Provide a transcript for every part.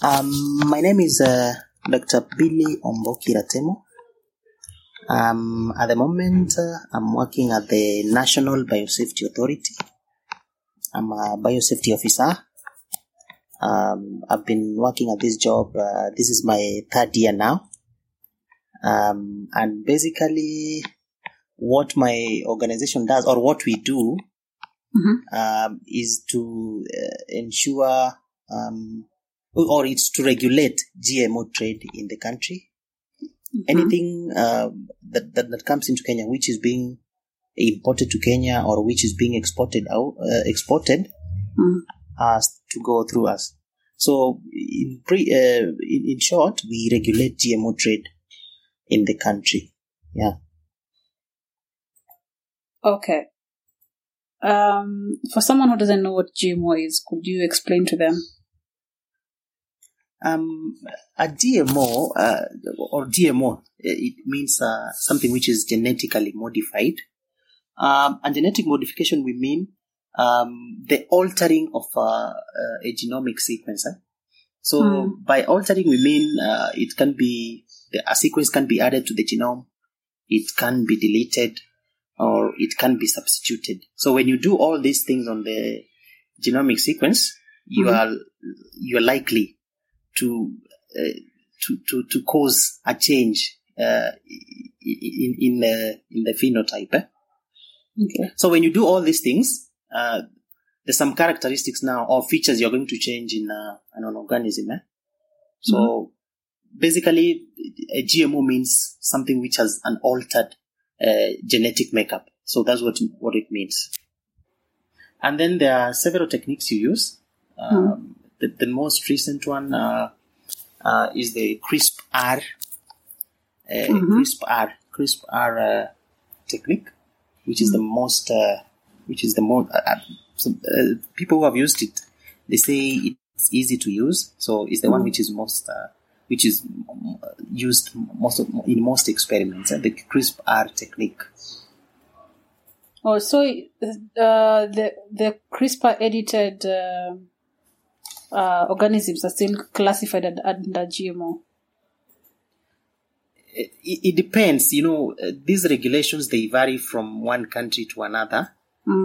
Um, my name is uh, Dr. Billy Omboki Ratemo. Um, at the moment, uh, I'm working at the National Biosafety Authority. I'm a biosafety officer. Um, I've been working at this job. Uh, this is my third year now. Um, and basically, what my organization does, or what we do, um, is to uh, ensure um, or it's to regulate GMO trade in the country. Anything uh, that, that that comes into Kenya, which is being imported to Kenya or which is being exported out, uh, exported, has to go through us. So, in pre, uh, in, in short, we regulate GMO trade in the country. Yeah. Okay. Um, for someone who doesn't know what GMO is, could you explain to them? Um, a GMO uh, or GMO, it means uh, something which is genetically modified. Um, and genetic modification, we mean um, the altering of uh, uh, a genomic sequence. So Mm. by altering, we mean uh, it can be a sequence can be added to the genome, it can be deleted, or it can be substituted. So when you do all these things on the genomic sequence, you Mhm. are you are likely to uh, to, to to cause a change uh, in in the in the phenotype. eh? Okay. So when you do all these things, uh, there's some characteristics now or features you're going to change in, uh, an organism. Eh? So basically, a GMO means something which has an altered uh, genetic makeup. So that's what what it means. And then there are several techniques you use. Um, the, the most recent one uh, uh, is the CRISPR, uh, CRISPR, CRISPR uh, technique, which is the most, uh, which is the most. Uh, so, people who have used it, they say it's easy to use. So it's the one which is most, uh, which is mm, used most of, in most experiments. Uh, the CRISPR technique. Oh, so uh, the the CRISPR edited uh, uh, organisms are still classified under GMO. it, it depends. You know, uh, these regulations they vary from one country to another.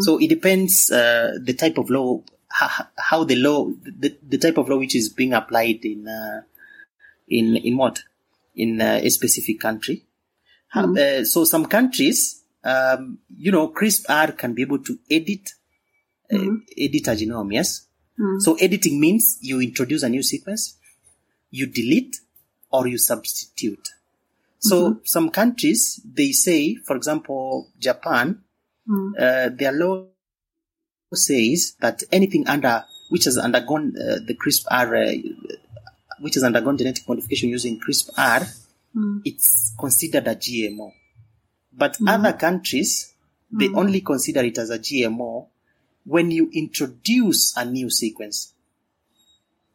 So it depends uh, the type of law, how, how the law, the, the type of law which is being applied in uh, in in what in uh, a specific country. How- uh, so some countries, um, you know, CRISPR can be able to edit uh, edit a genome. Yes. So editing means you introduce a new sequence, you delete, or you substitute. So some countries they say, for example, Japan, uh, their law says that anything under which has undergone uh, the CRISPR, uh, which has undergone genetic modification using CRISPR, it's considered a GMO. But other countries, they only consider it as a GMO when you introduce a new sequence.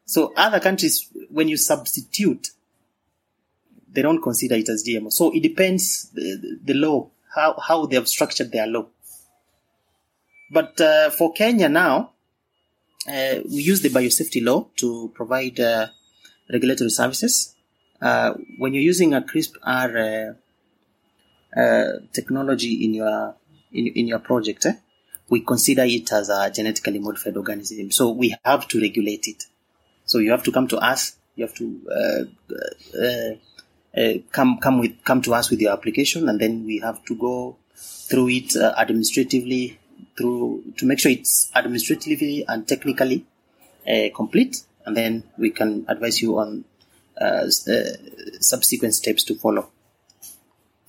So other countries, when you substitute, they don't consider it as GMO. So it depends the, the law, how, how they have structured their law. But uh, for Kenya now, uh, we use the biosafety law to provide uh, regulatory services. Uh, when you're using a CRISPR uh, uh, technology in your in, in your project, eh, we consider it as a genetically modified organism. So we have to regulate it. So you have to come to us. You have to uh, uh, uh, come come with come to us with your application, and then we have to go through it uh, administratively through to make sure it's administratively and technically uh, complete. and then we can advise you on subsequent steps to follow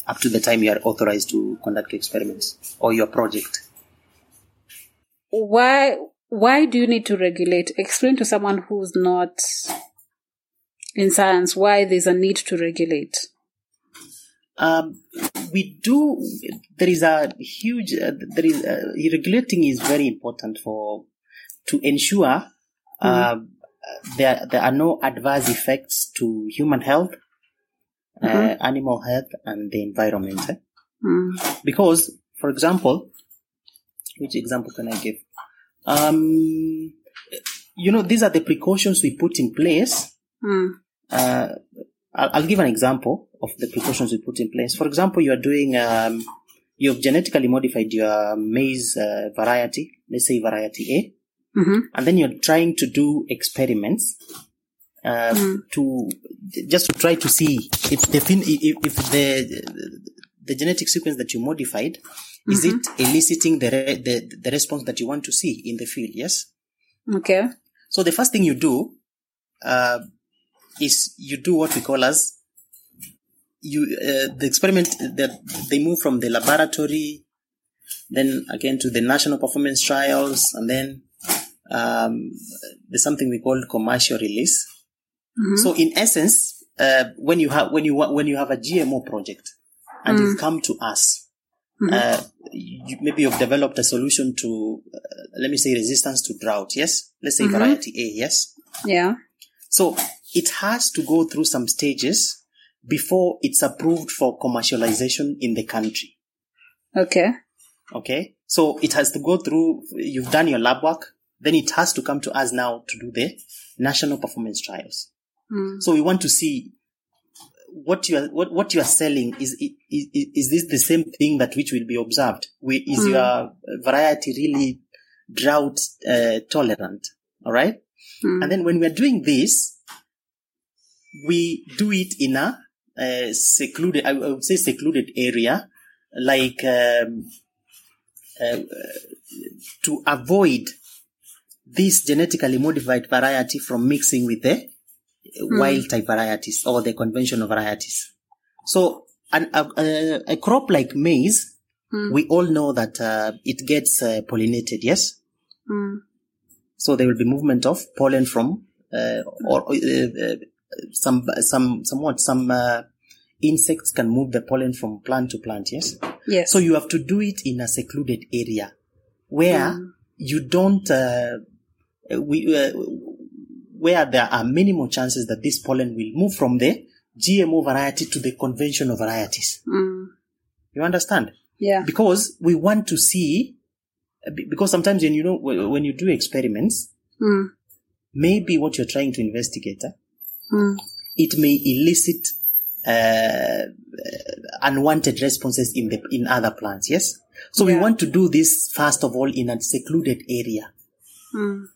up to the time you are authorized to conduct experiments or your project. Why why do you need to regulate? Explain to someone who's not in science why there's a need to regulate. Um, we do. There is a huge. Uh, there is uh, regulating is very important for to ensure uh, there there are no adverse effects to human health, uh, animal health, and the environment. eh? Mm. Because, for example, which example can I give? Um, you know, these are the precautions we put in place Mm. uh, I'll, I'll give an example of the precautions we put in place. For example, you are doing, um, you've genetically modified your maize uh, variety, let's say variety A, hmm and then you're trying to do experiments uh, to just to try to see if the fin- if, if the the genetic sequence that you modified is it eliciting the, re- the the response that you want to see in the field. Yes. Okay. So the first thing you do uh, is you do what we call as you uh, the experiment that they move from the laboratory, then again to the national performance trials, and then um, there's something we call commercial release. So in essence, uh, when you have when you when you have a GMO project and you've come to us, uh, you, maybe you've developed a solution to uh, let me say resistance to drought. Yes, let's say variety A. Yes, Yeah. so it has to go through some stages before it's approved for commercialization in the country. Okay. Okay. So it has to go through, you've done your lab work, then it has to come to us now to do the national performance trials. Mm. So we want to see what you are, what, what you are selling is, is, is this the same thing that which will be observed? We- Is your variety really drought uh, tolerant? All right. And then when we're doing this, we do it in a uh, secluded, I I would say secluded area, like um, uh, to avoid this genetically modified variety from mixing with the wild type varieties or the conventional varieties. So an, a, a, a crop like maize, we all know that uh, it gets uh, pollinated, yes? Mm. So there will be movement of pollen from uh, or uh, uh, some some somewhat some uh, insects can move the pollen from plant to plant. Yes. Yes. So you have to do it in a secluded area where you don't uh, we uh, where there are minimal chances that this pollen will move from the GMO variety to the conventional varieties. Mm. You understand? Yeah. Because we want to see because sometimes when you know when you do experiments Mm. maybe what you're trying to investigate, eh, Mm. it may elicit uh, unwanted responses in the in other plants. Yes, so we want to do this first of all in a secluded area. Mm.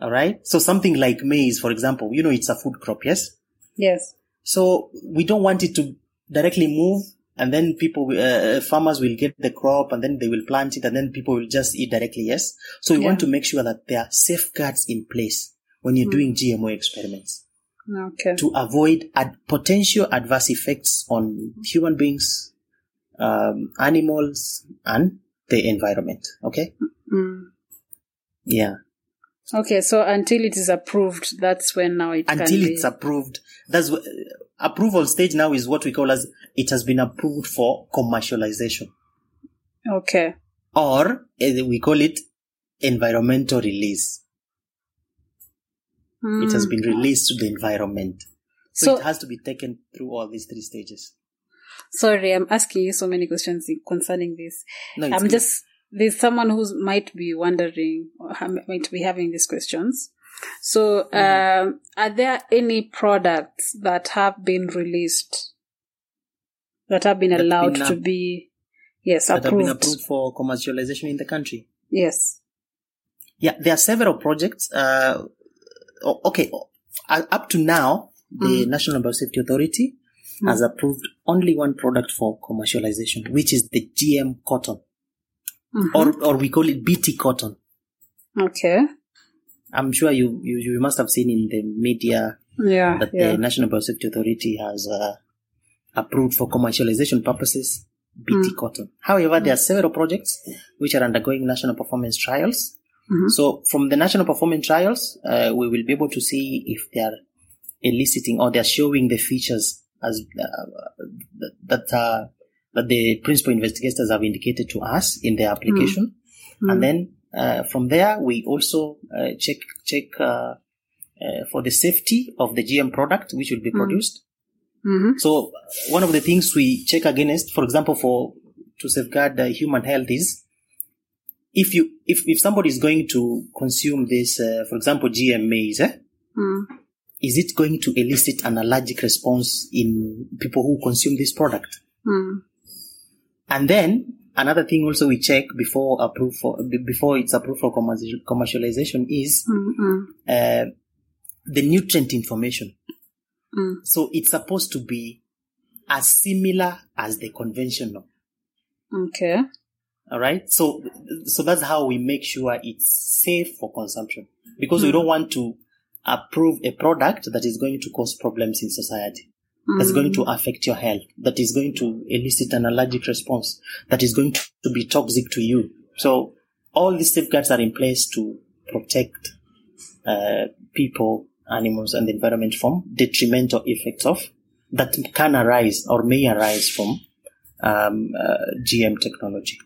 All right. So something like maize, for example, you know, it's a food crop. Yes. Yes. So we don't want it to directly move, and then people, uh, farmers will get the crop, and then they will plant it, and then people will just eat directly. Yes. So we Yeah. want to make sure that there are safeguards in place when you're doing GMO experiments Okay. to avoid ad- potential adverse effects on human beings, um, animals, and the environment. Okay. Mm. Yeah. Okay. So until it is approved, that's when now it Until it's approved. That's approval stage now is what we call as it has been approved for commercialization. okay. or eh, we call it environmental release. It has been released to the environment. So, So- it has to be taken through all these three stages. Sorry, I'm asking you so many questions concerning this. No, it's I'm good. just there's someone who might be wondering or ha- might be having these questions. So, Mm-hmm. um, are there any products that have been released that have been That allowed been, uh, to be yes that have been approved? approved for commercialization in the country. Yes. Yeah, there are several projects. Uh, okay, uh, up to now, the National Biosafety Authority has approved only one product for commercialization, which is the GM cotton, or or we call it BT cotton. Okay. I'm sure you, you, you must have seen in the media yeah, that yeah. the National Biosafety Authority has uh, approved for commercialization purposes BT Mm. cotton. However, there are several projects which are undergoing national performance trials. Mhm. So, from the national performance trials, uh, we will be able to see if they are eliciting or they are showing the features as uh, that that, uh, that the principal investigators have indicated to us in their application, Mm. and then uh, from there we also uh, check check uh, uh, for the safety of the GM product which will be produced. Mhm. So one of the things we check against, for example, for to safeguard uh, human health is if you if, if somebody is going to consume this, uh, for example, GM maize, eh, Mm. is it going to elicit an allergic response in people who consume this product? Mm. And then another thing also we check before approve for before it's approved for commercialization is Mm. Mm. uh, the nutrient information. Mm. So it's supposed to be as similar as the conventional. Okay. All right. So, so that's how we make sure it's safe for consumption because we don't want to approve a product that is going to cause problems in society, that's going to affect your health, that is going to elicit an allergic response, that is going to, to be toxic to you. So all these safeguards are in place to protect uh, people, animals, and the environment from detrimental effects of that can arise or may arise from um, uh, GM technology.